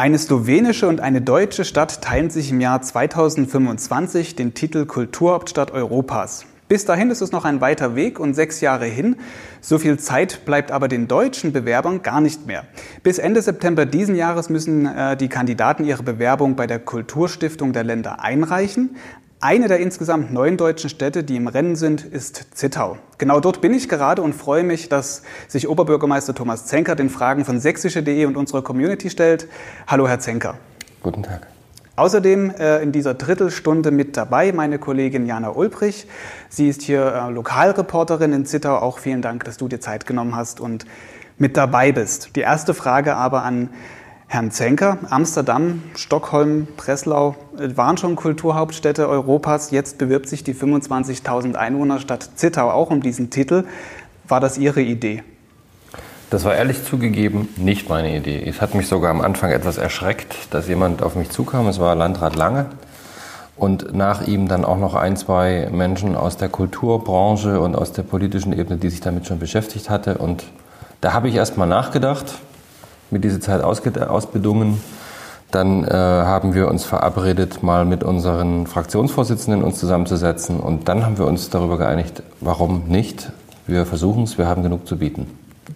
Eine slowenische und eine deutsche Stadt teilen sich im Jahr 2025 den Titel Kulturhauptstadt Europas. Bis dahin ist es noch ein weiter Weg und sechs Jahre hin. So viel Zeit bleibt aber den deutschen Bewerbern gar nicht mehr. Bis Ende September diesen Jahres müssen äh, die Kandidaten ihre Bewerbung bei der Kulturstiftung der Länder einreichen. Eine der insgesamt neun deutschen Städte, die im Rennen sind, ist Zittau. Genau dort bin ich gerade und freue mich, dass sich Oberbürgermeister Thomas Zenker den Fragen von sächsische.de und unserer Community stellt. Hallo, Herr Zenker. Guten Tag. Außerdem äh, in dieser Drittelstunde mit dabei meine Kollegin Jana Ulbrich. Sie ist hier äh, Lokalreporterin in Zittau. Auch vielen Dank, dass du dir Zeit genommen hast und mit dabei bist. Die erste Frage aber an Herrn Zenker. Amsterdam, Stockholm, Breslau waren schon Kulturhauptstädte Europas. Jetzt bewirbt sich die 25.000 Einwohnerstadt Zittau auch um diesen Titel. War das Ihre Idee? Das war ehrlich zugegeben nicht meine Idee. Es hat mich sogar am Anfang etwas erschreckt, dass jemand auf mich zukam. Es war Landrat Lange und nach ihm dann auch noch ein, zwei Menschen aus der Kulturbranche und aus der politischen Ebene, die sich damit schon beschäftigt hatte. Und da habe ich erst mal nachgedacht, mit dieser Zeit ausbedungen. Dann äh, haben wir uns verabredet, mal mit unseren Fraktionsvorsitzenden uns zusammenzusetzen. Und dann haben wir uns darüber geeinigt, warum nicht. Wir versuchen es, wir haben genug zu bieten.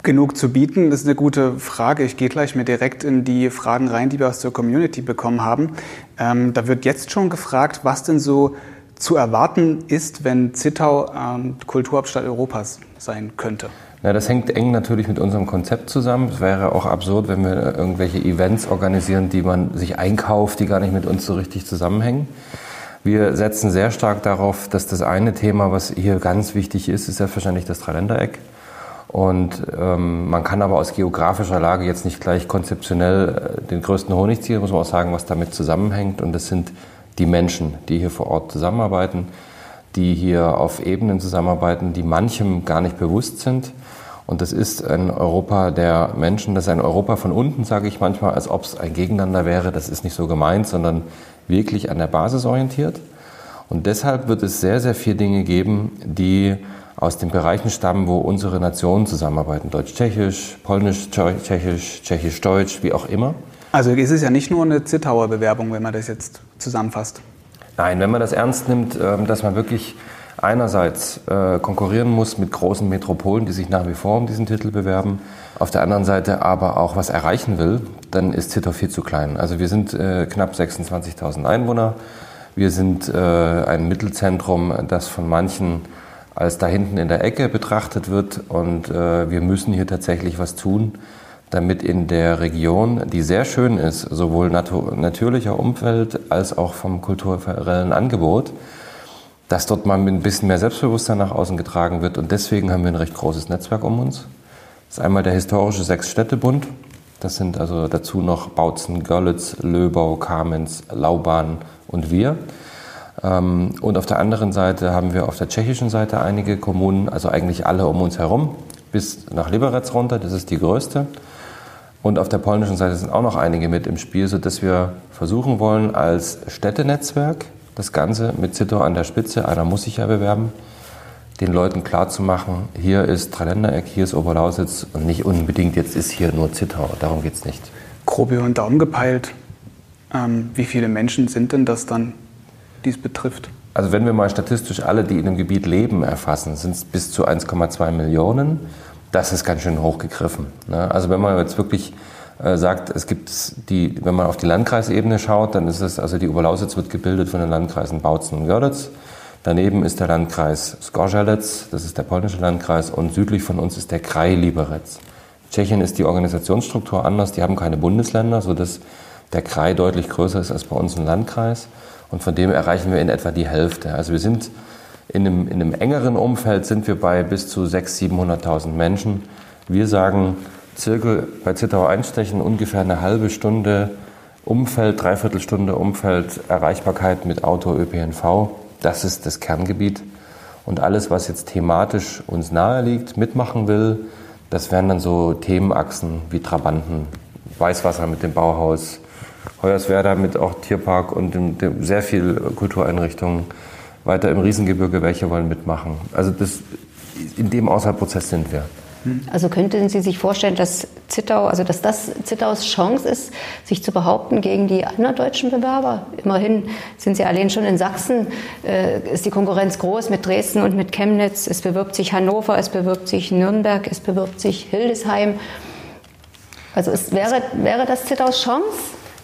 Genug zu bieten, das ist eine gute Frage. Ich gehe gleich mir direkt in die Fragen rein, die wir aus der Community bekommen haben. Ähm, da wird jetzt schon gefragt, was denn so zu erwarten ist, wenn Zittau ähm, Kulturhauptstadt Europas sein könnte. Ja, das hängt eng natürlich mit unserem Konzept zusammen. Es wäre auch absurd, wenn wir irgendwelche Events organisieren, die man sich einkauft, die gar nicht mit uns so richtig zusammenhängen. Wir setzen sehr stark darauf, dass das eine Thema, was hier ganz wichtig ist, ist selbstverständlich das Dreiländereck. Und ähm, man kann aber aus geografischer Lage jetzt nicht gleich konzeptionell äh, den größten Honig ziehen, muss man auch sagen, was damit zusammenhängt. Und das sind die Menschen, die hier vor Ort zusammenarbeiten, die hier auf Ebenen zusammenarbeiten, die manchem gar nicht bewusst sind. Und das ist ein Europa der Menschen, das ist ein Europa von unten, sage ich manchmal, als ob es ein Gegeneinander wäre. Das ist nicht so gemeint, sondern wirklich an der Basis orientiert. Und deshalb wird es sehr, sehr viele Dinge geben, die aus den Bereichen stammen, wo unsere Nationen zusammenarbeiten. Deutsch-Tschechisch, Polnisch-Tschechisch, Tschechisch-Deutsch, wie auch immer. Also es ist ja nicht nur eine Zittauer Bewerbung, wenn man das jetzt zusammenfasst. Nein, wenn man das ernst nimmt, ähm, dass man wirklich einerseits äh, konkurrieren muss mit großen Metropolen, die sich nach wie vor um diesen Titel bewerben, auf der anderen Seite aber auch was erreichen will, dann ist Zittau viel zu klein. Also wir sind äh, knapp 26.000 Einwohner. Wir sind äh, ein Mittelzentrum, das von manchen als da hinten in der Ecke betrachtet wird. Und äh, wir müssen hier tatsächlich was tun, damit in der Region, die sehr schön ist, sowohl natu natürlicher Umfeld als auch vom kulturellen Angebot, dass dort mal ein bisschen mehr Selbstbewusstsein nach außen getragen wird. Und deswegen haben wir ein recht großes Netzwerk um uns. Das ist einmal der historische Sechs-Städte-Bund. Das sind also dazu noch Bautzen, Görlitz, Löbau, Kamenz, Lauban und wir. Ähm, und auf der anderen Seite haben wir auf der tschechischen Seite einige Kommunen, also eigentlich alle um uns herum, bis nach Liberec runter, das ist die größte. Und auf der polnischen Seite sind auch noch einige mit im Spiel, sodass wir versuchen wollen, als Städtenetzwerk das Ganze mit Zittau an der Spitze, einer muss sich ja bewerben, den Leuten klarzumachen, hier ist Dreiländereck, hier ist Oberlausitz und nicht unbedingt jetzt ist hier nur Zittau, darum geht es nicht. Grob über den Daumen gepeilt, ähm, wie viele Menschen sind denn das dann dies betrifft? Also wenn wir mal statistisch alle, die in dem Gebiet leben, erfassen, sind es bis zu 1,2 Millionen. Das ist ganz schön hochgegriffen. Ne? Also wenn man jetzt wirklich sagt, es gibt die, wenn man auf die Landkreisebene schaut, dann ist es, also die Oberlausitz wird gebildet von den Landkreisen Bautzen und Görlitz. Daneben ist der Landkreis Skorzelec, das ist der polnische Landkreis, und südlich von uns ist der Kraj Liberec. Tschechien ist die Organisationsstruktur anders, die haben keine Bundesländer, sodass der Kraj deutlich größer ist als bei uns ein Landkreis. Und von dem erreichen wir in etwa die Hälfte. Also wir sind in einem, in einem engeren Umfeld sind wir bei bis zu 600.000, 700.000 Menschen. Wir sagen, Zirkel bei Zittau einstechen ungefähr eine halbe Stunde Umfeld, Dreiviertelstunde Umfeld, Erreichbarkeit mit Auto, ÖPNV. Das ist das Kerngebiet. Und alles, was jetzt thematisch uns nahe liegt, mitmachen will, das wären dann so Themenachsen wie Trabanten, Weißwasser mit dem Bauhaus, Hoyerswerda mit auch Tierpark und dem, dem sehr viel Kultureinrichtungen. Weiter im Riesengebirge, welche wollen mitmachen. Also das, in dem Auswahlprozess sind wir. Also könnten Sie sich vorstellen, dass Zittau, also dass das Zittaus Chance ist, sich zu behaupten gegen die anderen deutschen Bewerber? Immerhin sind sie allein schon in Sachsen, äh, ist die Konkurrenz groß mit Dresden und mit Chemnitz. Es bewirbt sich Hannover, es bewirbt sich Nürnberg, es bewirbt sich Hildesheim. Also es wäre, wäre das Zittaus Chance?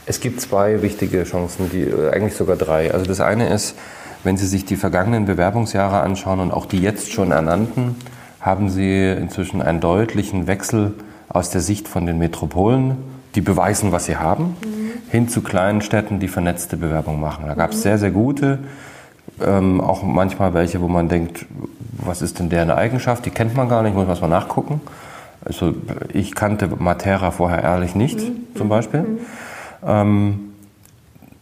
Es gibt zwei wichtige Chancen, die, äh, eigentlich sogar drei. Also das eine ist, wenn Sie sich die vergangenen Bewerbungsjahre anschauen und auch die jetzt schon ernannten, haben Sie inzwischen einen deutlichen Wechsel aus der Sicht von den Metropolen, die beweisen, was sie haben, mhm. hin zu kleinen Städten, die vernetzte Bewerbung machen. Da gab es mhm. sehr, sehr gute, ähm, auch manchmal welche, wo man denkt, was ist denn deren Eigenschaft? Die kennt man gar nicht, muss man mal nachgucken. Also ich kannte Matera vorher ehrlich nicht, mhm. zum Beispiel. Mhm. Ähm,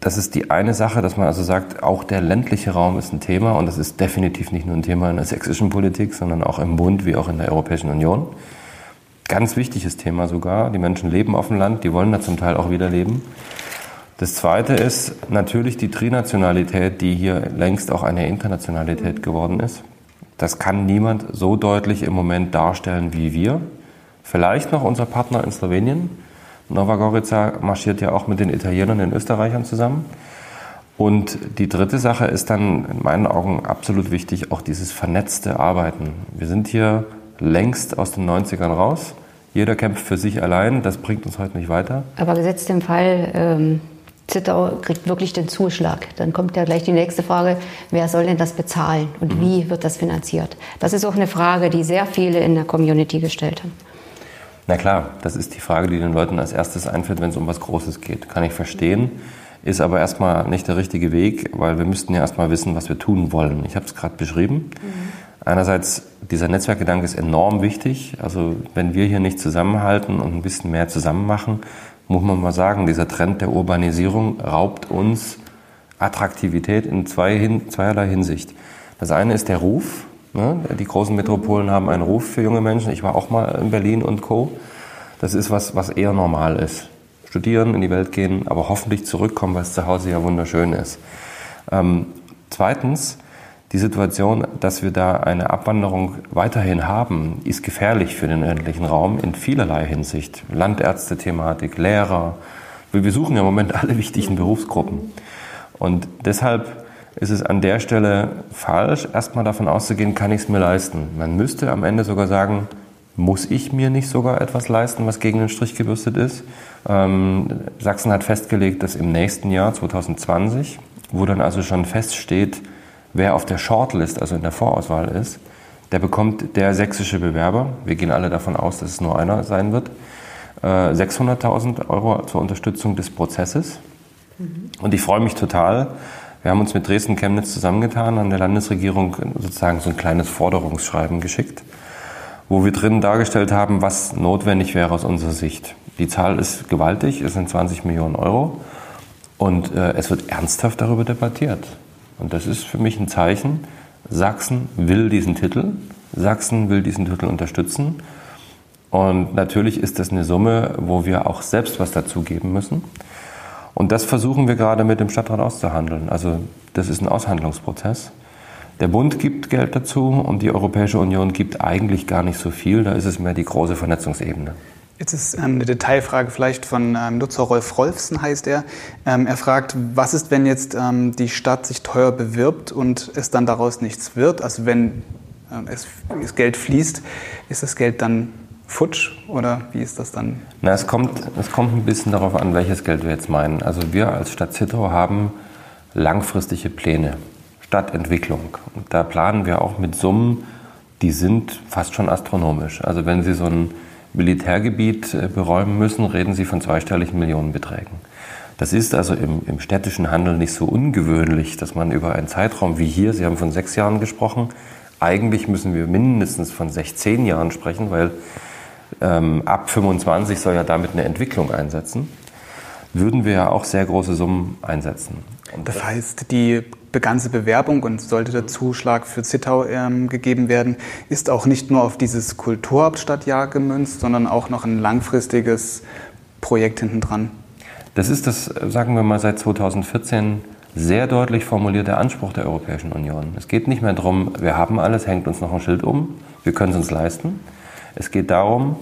das ist die eine Sache, dass man also sagt, auch der ländliche Raum ist ein Thema und das ist definitiv nicht nur ein Thema in der sächsischen Politik, sondern auch im Bund wie auch in der Europäischen Union. Ganz wichtiges Thema sogar. Die Menschen leben auf dem Land, die wollen da zum Teil auch wieder leben. Das zweite ist natürlich die Trinationalität, die hier längst auch eine Internationalität geworden ist. Das kann niemand so deutlich im Moment darstellen wie wir. Vielleicht noch unser Partner in Slowenien, Nova Gorica marschiert ja auch mit den Italienern und den Österreichern zusammen. Und die dritte Sache ist dann in meinen Augen absolut wichtig, auch dieses vernetzte Arbeiten. Wir sind hier längst aus den 90ern raus. Jeder kämpft für sich allein, das bringt uns heute nicht weiter. Aber gesetzt im Fall, ähm, Zittau kriegt wirklich den Zuschlag, dann kommt ja gleich die nächste Frage, wer soll denn das bezahlen und mhm. wie wird das finanziert? Das ist auch eine Frage, die sehr viele in der Community gestellt haben. Na klar, das ist die Frage, die den Leuten als erstes einfällt, wenn es um was Großes geht. Kann ich verstehen, ist aber erstmal nicht der richtige Weg, weil wir müssten ja erstmal wissen, was wir tun wollen. Ich habe es gerade beschrieben. Mhm. Einerseits, dieser Netzwerkgedanke ist enorm wichtig. Also wenn wir hier nicht zusammenhalten und ein bisschen mehr zusammen machen, muss man mal sagen, dieser Trend der Urbanisierung raubt uns Attraktivität in zwei, zweierlei Hinsicht. Das eine ist der Ruf, Ne? Die großen Metropolen haben einen Ruf für junge Menschen. Ich war auch mal in Berlin und Co. Das ist was, was eher normal ist. Studieren, in die Welt gehen, aber hoffentlich zurückkommen, weil es zu Hause ja wunderschön ist. Ähm, zweitens, die Situation, dass wir da eine Abwanderung weiterhin haben, ist gefährlich für den ländlichen Raum in vielerlei Hinsicht. Landärzte-Thematik, Lehrer. Wir suchen ja im Moment alle wichtigen Berufsgruppen. Und deshalb ist es an der Stelle falsch, erstmal davon auszugehen, kann ich es mir leisten. Man müsste am Ende sogar sagen, muss ich mir nicht sogar etwas leisten, was gegen den Strich gebürstet ist? Ähm, Sachsen hat festgelegt, dass im nächsten Jahr, 2020, wo dann also schon feststeht, wer auf der Shortlist, also in der Vorauswahl ist, der bekommt der sächsische Bewerber, wir gehen alle davon aus, dass es nur einer sein wird, äh, 600.000 Euro zur Unterstützung des Prozesses. Mhm. Und ich freue mich total, wir haben uns mit Dresden-Chemnitz zusammengetan, an der Landesregierung sozusagen so ein kleines Forderungsschreiben geschickt, wo wir drinnen dargestellt haben, was notwendig wäre aus unserer Sicht. Die Zahl ist gewaltig, es sind 20 Millionen Euro und äh, es wird ernsthaft darüber debattiert. Und das ist für mich ein Zeichen, Sachsen will diesen Titel, Sachsen will diesen Titel unterstützen. Und natürlich ist das eine Summe, wo wir auch selbst was dazugeben müssen. Und das versuchen wir gerade mit dem Stadtrat auszuhandeln. Also das ist ein Aushandlungsprozess. Der Bund gibt Geld dazu und die Europäische Union gibt eigentlich gar nicht so viel. Da ist es mehr die große Vernetzungsebene. Jetzt ist ähm, eine Detailfrage vielleicht von ähm, Nutzer Rolf Rolfsen, heißt er. Ähm, er fragt, was ist, wenn jetzt die Stadt sich teuer bewirbt und es dann daraus nichts wird? Also wenn es, Geld fließt, ist das Geld dann futsch oder wie ist das dann? Na, es kommt, es kommt ein bisschen darauf an, welches Geld wir jetzt meinen. Also wir als Stadt Zittau haben langfristige Pläne, Stadtentwicklung. Und da planen wir auch mit Summen, die sind fast schon astronomisch. Also wenn Sie so ein Militärgebiet äh, beräumen müssen, reden Sie von zweistelligen Millionenbeträgen. Das ist also im, im städtischen Handel nicht so ungewöhnlich, dass man über einen Zeitraum wie hier, Sie haben von sechs Jahren gesprochen, eigentlich müssen wir mindestens von 16 Jahren sprechen, weil ähm, ab 25 soll ja damit eine Entwicklung einsetzen, würden wir ja auch sehr große Summen einsetzen. Und das heißt, die ganze Bewerbung und sollte der Zuschlag für Zittau ähm, gegeben werden, ist auch nicht nur auf dieses Kulturhauptstadtjahr gemünzt, sondern auch noch ein langfristiges Projekt hinten dran. Das ist das, sagen wir mal, seit 2014 sehr deutlich formulierte Anspruch der Europäischen Union. Es geht nicht mehr darum, wir haben alles, hängt uns noch ein Schild um, wir können es uns leisten, Es geht darum,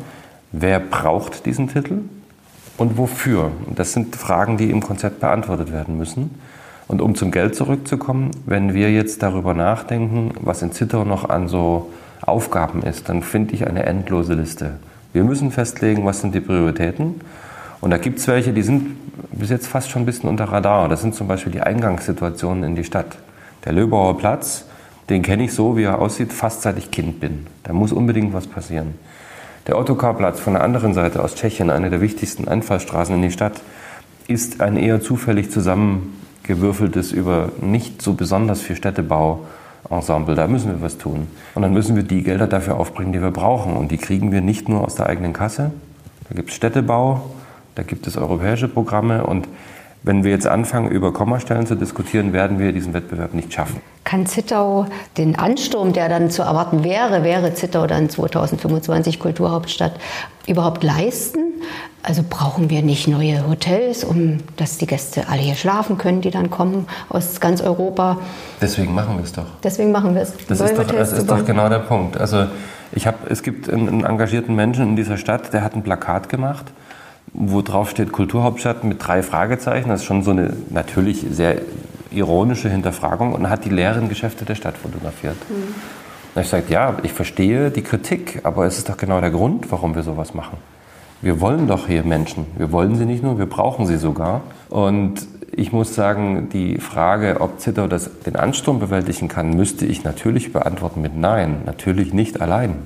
wer braucht diesen Titel und wofür. Das sind Fragen, die im Konzept beantwortet werden müssen. Und um zum Geld zurückzukommen, wenn wir jetzt darüber nachdenken, was in Zittau noch an so Aufgaben ist, dann finde ich eine endlose Liste. Wir müssen festlegen, was sind die Prioritäten. Und da gibt es welche, die sind bis jetzt fast schon ein bisschen unter Radar. Das sind zum Beispiel die Eingangssituationen in die Stadt. Der Löbauer Platz, den kenne ich so, wie er aussieht, fast seit ich Kind bin. Da muss unbedingt was passieren. Der Ottokar-Platz von der anderen Seite aus Tschechien, eine der wichtigsten Einfallstraßen in die Stadt, ist ein eher zufällig zusammengewürfeltes über nicht so besonders viel Städtebau-Ensemble. Da müssen wir was tun. Und dann müssen wir die Gelder dafür aufbringen, die wir brauchen. Und die kriegen wir nicht nur aus der eigenen Kasse. Da gibt es Städtebau, da gibt es europäische Programme und wenn wir jetzt anfangen, über Kommastellen zu diskutieren, werden wir diesen Wettbewerb nicht schaffen. Kann Zittau den Ansturm, der dann zu erwarten wäre, wäre Zittau dann 2025 Kulturhauptstadt, überhaupt leisten? Also brauchen wir nicht neue Hotels, um dass die Gäste alle hier schlafen können, die dann kommen aus ganz Europa. Deswegen machen wir es doch. Deswegen machen wir es. Das ist, doch, das ist doch genau der Punkt. Also ich hab, es gibt einen, einen engagierten Menschen in dieser Stadt, der hat ein Plakat gemacht wo drauf steht Kulturhauptstadt mit drei Fragezeichen. Das ist schon so eine natürlich sehr ironische Hinterfragung und hat die leeren Geschäfte der Stadt fotografiert. Mhm. Und ich sage, ja, ich verstehe die Kritik, aber es ist doch genau der Grund, warum wir sowas machen. Wir wollen doch hier Menschen. Wir wollen sie nicht nur, wir brauchen sie sogar. Und ich muss sagen, die Frage, ob Zittau das, den Ansturm bewältigen kann, müsste ich natürlich beantworten mit Nein. Natürlich nicht allein.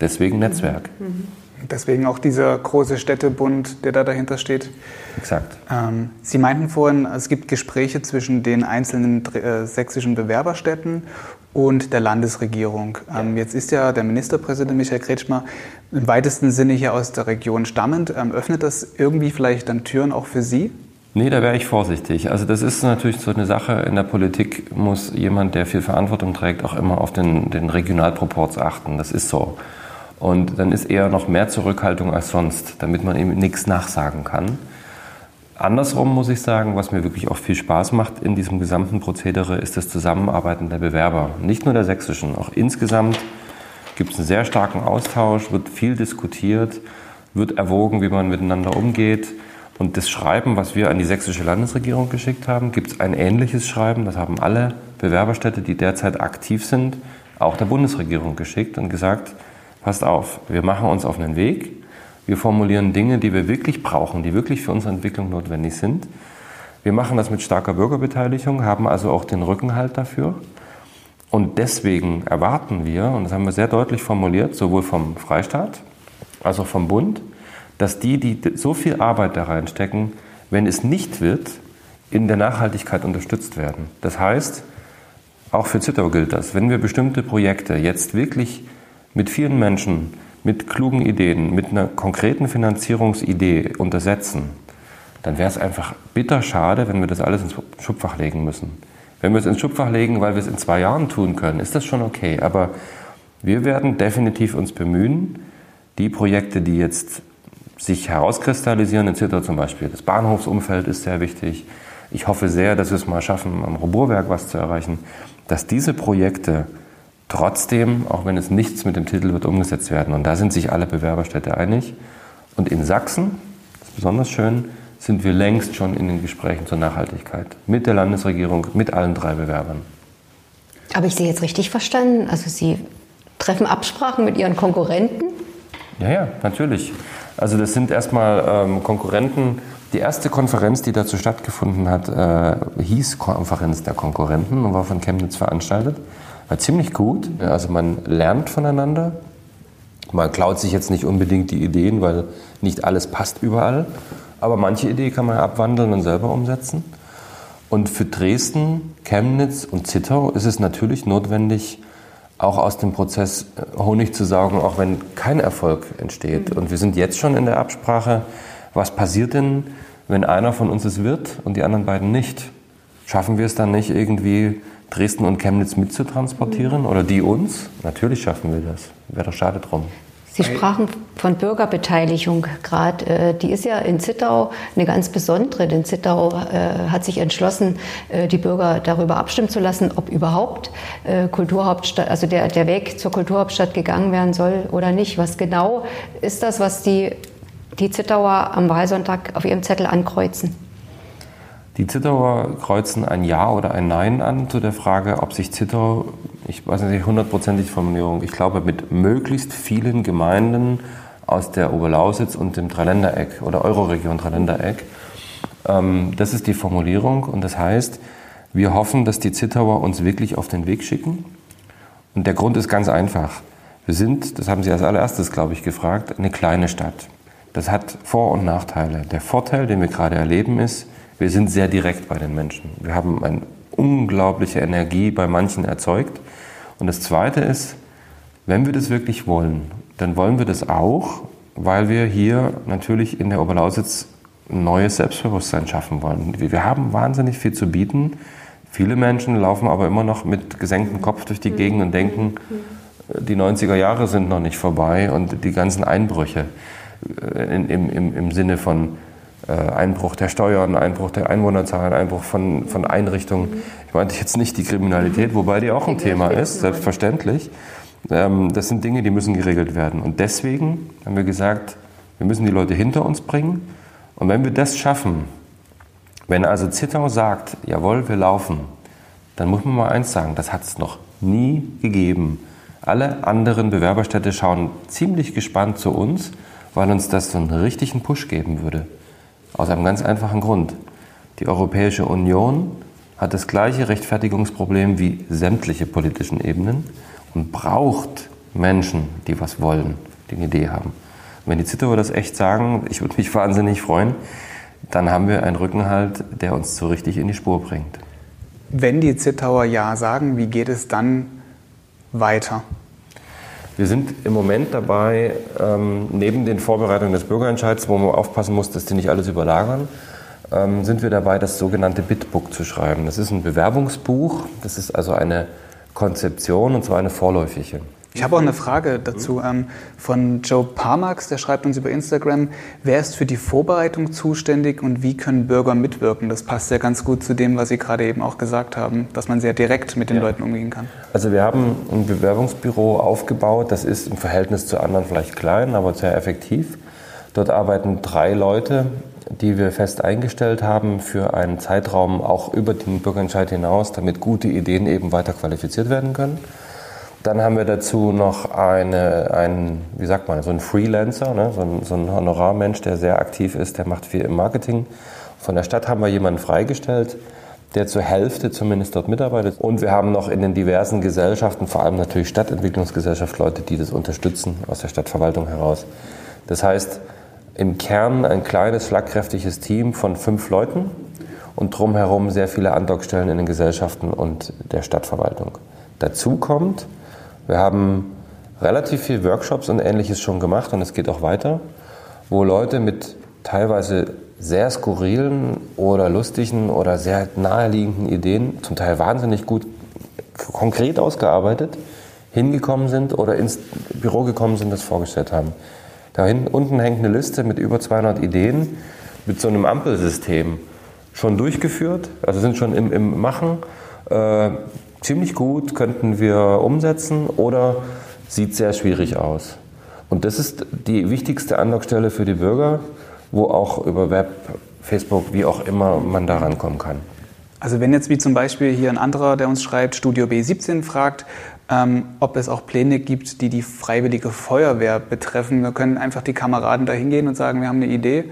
Deswegen Netzwerk. Mhm. Deswegen auch dieser große Städtebund, der da dahinter steht. Exakt. Ähm, Sie meinten vorhin, es gibt Gespräche zwischen den einzelnen äh, sächsischen Bewerberstädten und der Landesregierung. Ähm, jetzt ist ja der Ministerpräsident Michael Kretschmer im weitesten Sinne hier aus der Region stammend. Ähm, öffnet das irgendwie vielleicht dann Türen auch für Sie? Nee, da wäre ich vorsichtig. Also das ist natürlich so eine Sache. In der Politik muss jemand, der viel Verantwortung trägt, auch immer auf den, den Regionalproports achten. Das ist so. Und dann ist eher noch mehr Zurückhaltung als sonst, damit man ihm nichts nachsagen kann. Andersrum muss ich sagen, was mir wirklich auch viel Spaß macht in diesem gesamten Prozedere, ist das Zusammenarbeiten der Bewerber. Nicht nur der sächsischen, auch insgesamt gibt es einen sehr starken Austausch, wird viel diskutiert, wird erwogen, wie man miteinander umgeht. Und das Schreiben, was wir an die sächsische Landesregierung geschickt haben, gibt es ein ähnliches Schreiben. Das haben alle Bewerberstädte, die derzeit aktiv sind, auch der Bundesregierung geschickt und gesagt, passt auf, wir machen uns auf einen Weg, wir formulieren Dinge, die wir wirklich brauchen, die wirklich für unsere Entwicklung notwendig sind. Wir machen das mit starker Bürgerbeteiligung, haben also auch den Rückenhalt dafür. Und deswegen erwarten wir, und das haben wir sehr deutlich formuliert, sowohl vom Freistaat als auch vom Bund, dass die, die so viel Arbeit da reinstecken, wenn es nicht wird, in der Nachhaltigkeit unterstützt werden. Das heißt, auch für Zittau gilt das, wenn wir bestimmte Projekte jetzt wirklich mit vielen Menschen, mit klugen Ideen, mit einer konkreten Finanzierungsidee untersetzen, dann wäre es einfach bitter schade, wenn wir das alles ins Schubfach legen müssen. Wenn wir es ins Schubfach legen, weil wir es in zwei Jahren tun können, ist das schon okay. Aber wir werden definitiv uns bemühen, die Projekte, die jetzt sich herauskristallisieren, in Zittau zum Beispiel, das Bahnhofsumfeld ist sehr wichtig. Ich hoffe sehr, dass wir es mal schaffen, am Roburwerk was zu erreichen, dass diese Projekte trotzdem, auch wenn es nichts mit dem Titel wird, umgesetzt werden. Und da sind sich alle Bewerberstädte einig. Und in Sachsen, das ist besonders schön, sind wir längst schon in den Gesprächen zur Nachhaltigkeit mit der Landesregierung, mit allen drei Bewerbern. Habe ich Sie jetzt richtig verstanden? Also Sie treffen Absprachen mit Ihren Konkurrenten? Ja, ja, natürlich. Also das sind erstmal ähm, Konkurrenten. Die erste Konferenz, die dazu stattgefunden hat, äh, hieß Konferenz der Konkurrenten und war von Chemnitz veranstaltet. War ziemlich gut. Also man lernt voneinander. Man klaut sich jetzt nicht unbedingt die Ideen, weil nicht alles passt überall. Aber manche Idee kann man abwandeln und selber umsetzen. Und für Dresden, Chemnitz und Zittau ist es natürlich notwendig, auch aus dem Prozess äh, Honig zu saugen, auch wenn kein Erfolg entsteht. Mhm. Und wir sind jetzt schon in der Absprache, was passiert denn, wenn einer von uns es wird und die anderen beiden nicht? Schaffen wir es dann nicht irgendwie Dresden und Chemnitz mitzutransportieren oder die uns? Natürlich schaffen wir das. Wäre doch schade drum. Sie sprachen von Bürgerbeteiligung gerade. Äh, die ist ja in Zittau eine ganz besondere, denn Zittau äh, hat sich entschlossen, äh, die Bürger darüber abstimmen zu lassen, ob überhaupt Kulturhauptstadt, also der, der Weg zur Kulturhauptstadt gegangen werden soll oder nicht. Was genau ist das, was die, die Zittauer am Wahlsonntag auf ihrem Zettel ankreuzen? Die Zittauer kreuzen ein Ja oder ein Nein an zu der Frage, ob sich Zittau, ich weiß nicht hundertprozentig Formulierung, ich glaube mit möglichst vielen Gemeinden aus der Oberlausitz und dem Dreiländereck oder Euroregion Dreiländereck, ähm, das ist die Formulierung und das heißt, wir hoffen, dass die Zittauer uns wirklich auf den Weg schicken. Und der Grund ist ganz einfach. Wir sind, das haben Sie als allererstes, glaube ich, gefragt, eine kleine Stadt. Das hat Vor- und Nachteile. Der Vorteil, den wir gerade erleben, ist, wir sind sehr direkt bei den Menschen. Wir haben eine unglaubliche Energie bei manchen erzeugt. Und das Zweite ist, wenn wir das wirklich wollen, dann wollen wir das auch, weil wir hier natürlich in der Oberlausitz ein neues Selbstbewusstsein schaffen wollen. Wir haben wahnsinnig viel zu bieten. Viele Menschen laufen aber immer noch mit gesenktem Kopf durch die Gegend und denken, die 90er Jahre sind noch nicht vorbei und die ganzen Einbrüche äh, im, im, im Sinne von Einbruch der Steuern, Einbruch der Einwohnerzahlen, Einbruch von, von Einrichtungen. Ich meinte jetzt nicht die Kriminalität, wobei die auch ein Thema ist, selbstverständlich. Ähm, das sind Dinge, die müssen geregelt werden. Und deswegen haben wir gesagt, wir müssen die Leute hinter uns bringen. Und wenn wir das schaffen, wenn also Zittau sagt, jawohl, wir laufen, dann muss man mal eins sagen, das hat es noch nie gegeben. Alle anderen Bewerberstädte schauen ziemlich gespannt zu uns, weil uns das so einen richtigen Push geben würde. Aus einem ganz einfachen Grund. Die Europäische Union hat das gleiche Rechtfertigungsproblem wie sämtliche politischen Ebenen und braucht Menschen, die was wollen, die eine Idee haben. Und wenn die Zittauer das echt sagen, ich würde mich wahnsinnig freuen, dann haben wir einen Rückenhalt, der uns so richtig in die Spur bringt. Wenn die Zittauer Ja sagen, wie geht es dann weiter? Wir sind im Moment dabei, ähm, neben den Vorbereitungen des Bürgerentscheids, wo man aufpassen muss, dass die nicht alles überlagern, ähm, sind wir dabei, das sogenannte Bitbook zu schreiben. Das ist ein Bewerbungsbuch, das ist also eine Konzeption und zwar eine vorläufige. Ich habe auch eine Frage dazu ähm, von Joe Parmax, der schreibt uns über Instagram, wer ist für die Vorbereitung zuständig und wie können Bürger mitwirken? Das passt ja ganz gut zu dem, was Sie gerade eben auch gesagt haben, dass man sehr direkt mit den ja. Leuten umgehen kann. Also wir haben ein Bewerbungsbüro aufgebaut, das ist im Verhältnis zu anderen vielleicht klein, aber sehr effektiv. Dort arbeiten drei Leute, die wir fest eingestellt haben für einen Zeitraum auch über den Bürgerentscheid hinaus, damit gute Ideen eben weiter qualifiziert werden können. Dann haben wir dazu noch eine, einen, wie sagt man, so einen Freelancer, ne? so, ein, so ein Honorarmensch, der sehr aktiv ist, der macht viel im Marketing. Von der Stadt haben wir jemanden freigestellt, der zur Hälfte zumindest dort mitarbeitet. Und wir haben noch in den diversen Gesellschaften, vor allem natürlich Stadtentwicklungsgesellschaft, Leute, die das unterstützen aus der Stadtverwaltung heraus. Das heißt, im Kern ein kleines, schlagkräftiges Team von fünf Leuten und drumherum sehr viele Andockstellen in den Gesellschaften und der Stadtverwaltung. Dazu kommt, wir haben relativ viele Workshops und ähnliches schon gemacht und es geht auch weiter, wo Leute mit teilweise sehr skurrilen oder lustigen oder sehr naheliegenden Ideen, zum Teil wahnsinnig gut konkret ausgearbeitet, hingekommen sind oder ins Büro gekommen sind, das vorgestellt haben. Da hinten unten hängt eine Liste mit über 200 Ideen mit so einem Ampelsystem schon durchgeführt, also sind schon im, im Machen. Äh, ziemlich gut, könnten wir umsetzen oder sieht sehr schwierig aus. Und das ist die wichtigste Andockstelle für die Bürger, wo auch über Web, Facebook, wie auch immer man da rankommen kann. Also wenn jetzt wie zum Beispiel hier ein anderer, der uns schreibt, Studio B17 fragt, ähm, ob es auch Pläne gibt, die die freiwillige Feuerwehr betreffen. Wir können einfach die Kameraden da hingehen und sagen, wir haben eine Idee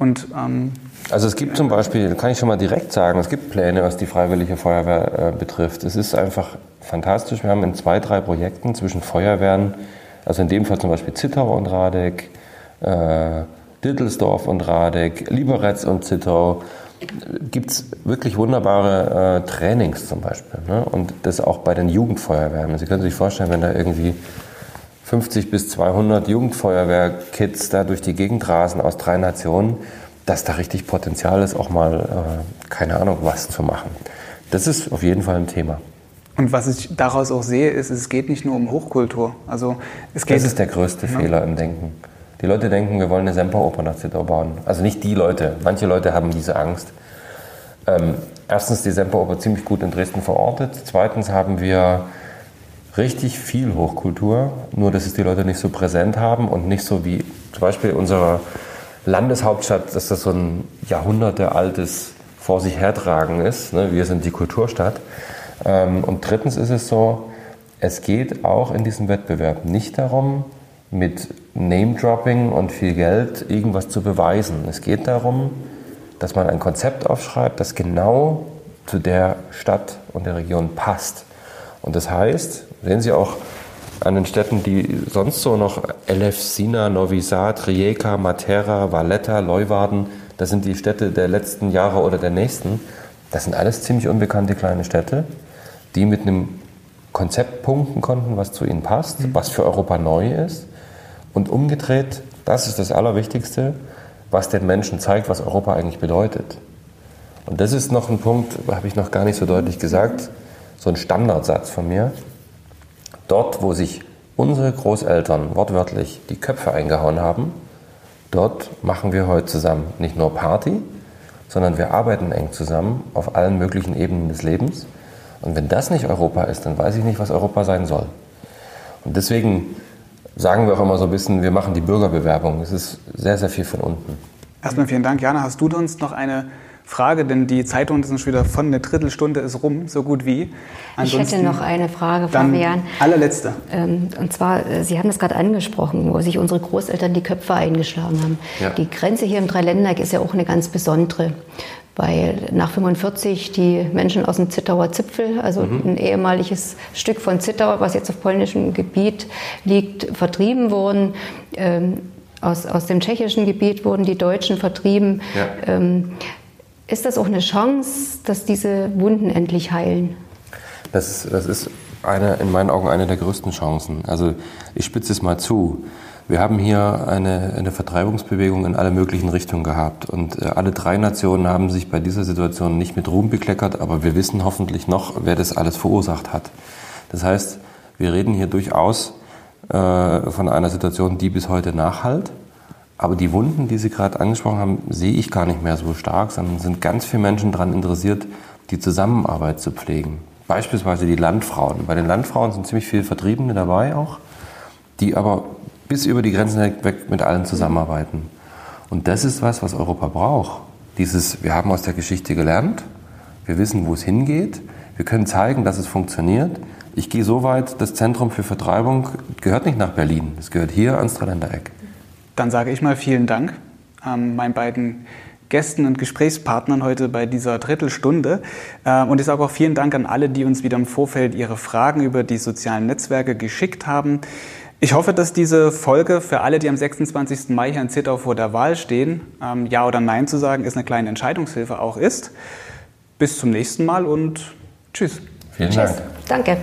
und ähm, also es gibt zum Beispiel, kann ich schon mal direkt sagen, es gibt Pläne, was die Freiwillige Feuerwehr äh, betrifft. Es ist einfach fantastisch. Wir haben in zwei, drei Projekten zwischen Feuerwehren, also in dem Fall zum Beispiel Zittau und Radeck, äh, Dittelsdorf und Radeck, Liberetz und Zittau, gibt es wirklich wunderbare äh, Trainings zum Beispiel. Ne? Und das auch bei den Jugendfeuerwehren. Sie können sich vorstellen, wenn da irgendwie 50 bis 200 Jugendfeuerwehr-Kids da durch die Gegend rasen aus drei Nationen, dass da richtig Potenzial ist, auch mal, äh, keine Ahnung, was zu machen. Das ist auf jeden Fall ein Thema. Und was ich daraus auch sehe, ist, es geht nicht nur um Hochkultur. Also es geht, das ist der größte ja. Fehler im Denken. Die Leute denken, wir wollen eine Semperoper nach Zittau bauen. Also nicht die Leute. Manche Leute haben diese Angst. Ähm, erstens die Semperoper ziemlich gut in Dresden verortet. Zweitens haben wir richtig viel Hochkultur, nur dass es die Leute nicht so präsent haben und nicht so wie zum Beispiel unsere Landeshauptstadt, dass das so ein jahrhundertealtes vor sich hertragen ist. Ne? Wir sind die Kulturstadt. Ähm, und drittens ist es so, es geht auch in diesem Wettbewerb nicht darum, mit Name-Dropping und viel Geld irgendwas zu beweisen. Es geht darum, dass man ein Konzept aufschreibt, das genau zu der Stadt und der Region passt. Und das heißt, sehen Sie auch an den Städten, die sonst so noch Elefsina, Novi Sad, Rijeka, Matera, Valletta, Leuwarden, das sind die Städte der letzten Jahre oder der nächsten. Das sind alles ziemlich unbekannte kleine Städte, die mit einem Konzept punkten konnten, was zu ihnen passt, mhm. was für Europa neu ist. Und umgedreht, das ist das Allerwichtigste, was den Menschen zeigt, was Europa eigentlich bedeutet. Und das ist noch ein Punkt, habe ich noch gar nicht so deutlich gesagt, so ein Standardsatz von mir. Dort, wo sich unsere Großeltern wortwörtlich die Köpfe eingehauen haben, dort machen wir heute zusammen nicht nur Party, sondern wir arbeiten eng zusammen auf allen möglichen Ebenen des Lebens. Und wenn das nicht Europa ist, dann weiß ich nicht, was Europa sein soll. Und deswegen sagen wir auch immer so ein bisschen, wir machen die Bürgerbewerbung. Es ist sehr, sehr viel von unten. Erstmal vielen Dank. Jana, hast du uns noch eine Frage, denn die Zeitung ist schon wieder von eine Drittelstunde ist rum, so gut wie. Ansonsten ich hätte noch eine Frage, Fabian. Allerletzte. Ähm, und zwar, äh, Sie haben es gerade angesprochen, wo sich unsere Großeltern die Köpfe eingeschlagen haben. Ja. Die Grenze hier im Dreiländereck ist ja auch eine ganz besondere weil nach 45 die Menschen aus dem Zittauer Zipfel, also mhm. ein ehemaliges Stück von Zittau, was jetzt auf polnischem Gebiet liegt, vertrieben wurden. Ähm, aus, aus dem tschechischen Gebiet wurden die Deutschen vertrieben. Ja. Ähm, ist das auch eine Chance, dass diese Wunden endlich heilen? Das ist, das ist eine, in meinen Augen eine der größten Chancen. Also ich spitze es mal zu. Wir haben hier eine, eine Vertreibungsbewegung in alle möglichen Richtungen gehabt. Und äh, alle drei Nationen haben sich bei dieser Situation nicht mit Ruhm bekleckert, aber wir wissen hoffentlich noch, wer das alles verursacht hat. Das heißt, wir reden hier durchaus äh, von einer Situation, die bis heute nachhalt. Aber die Wunden, die Sie gerade angesprochen haben, sehe ich gar nicht mehr so stark, sondern sind ganz viele Menschen daran interessiert, die Zusammenarbeit zu pflegen. Beispielsweise die Landfrauen. Bei den Landfrauen sind ziemlich viele Vertriebene dabei auch, die aber bis über die Grenzen hinweg mit allen zusammenarbeiten. Und das ist was, was Europa braucht. Dieses, wir haben aus der Geschichte gelernt, wir wissen, wo es hingeht, wir können zeigen, dass es funktioniert. Ich gehe so weit, das Zentrum für Vertreibung gehört nicht nach Berlin, es gehört hier ans Dreiländereck. Dann sage ich mal vielen Dank an meinen beiden Gästen und Gesprächspartnern heute bei dieser Drittelstunde. Äh, und ich sage auch vielen Dank an alle, die uns wieder im Vorfeld ihre Fragen über die sozialen Netzwerke geschickt haben. Ich hoffe, dass diese Folge für alle, die am 26. Mai hier in Zittau vor der Wahl stehen, ähm, Ja oder Nein zu sagen, ist eine kleine Entscheidungshilfe auch ist. Bis zum nächsten Mal und tschüss. Vielen Dank. Danke.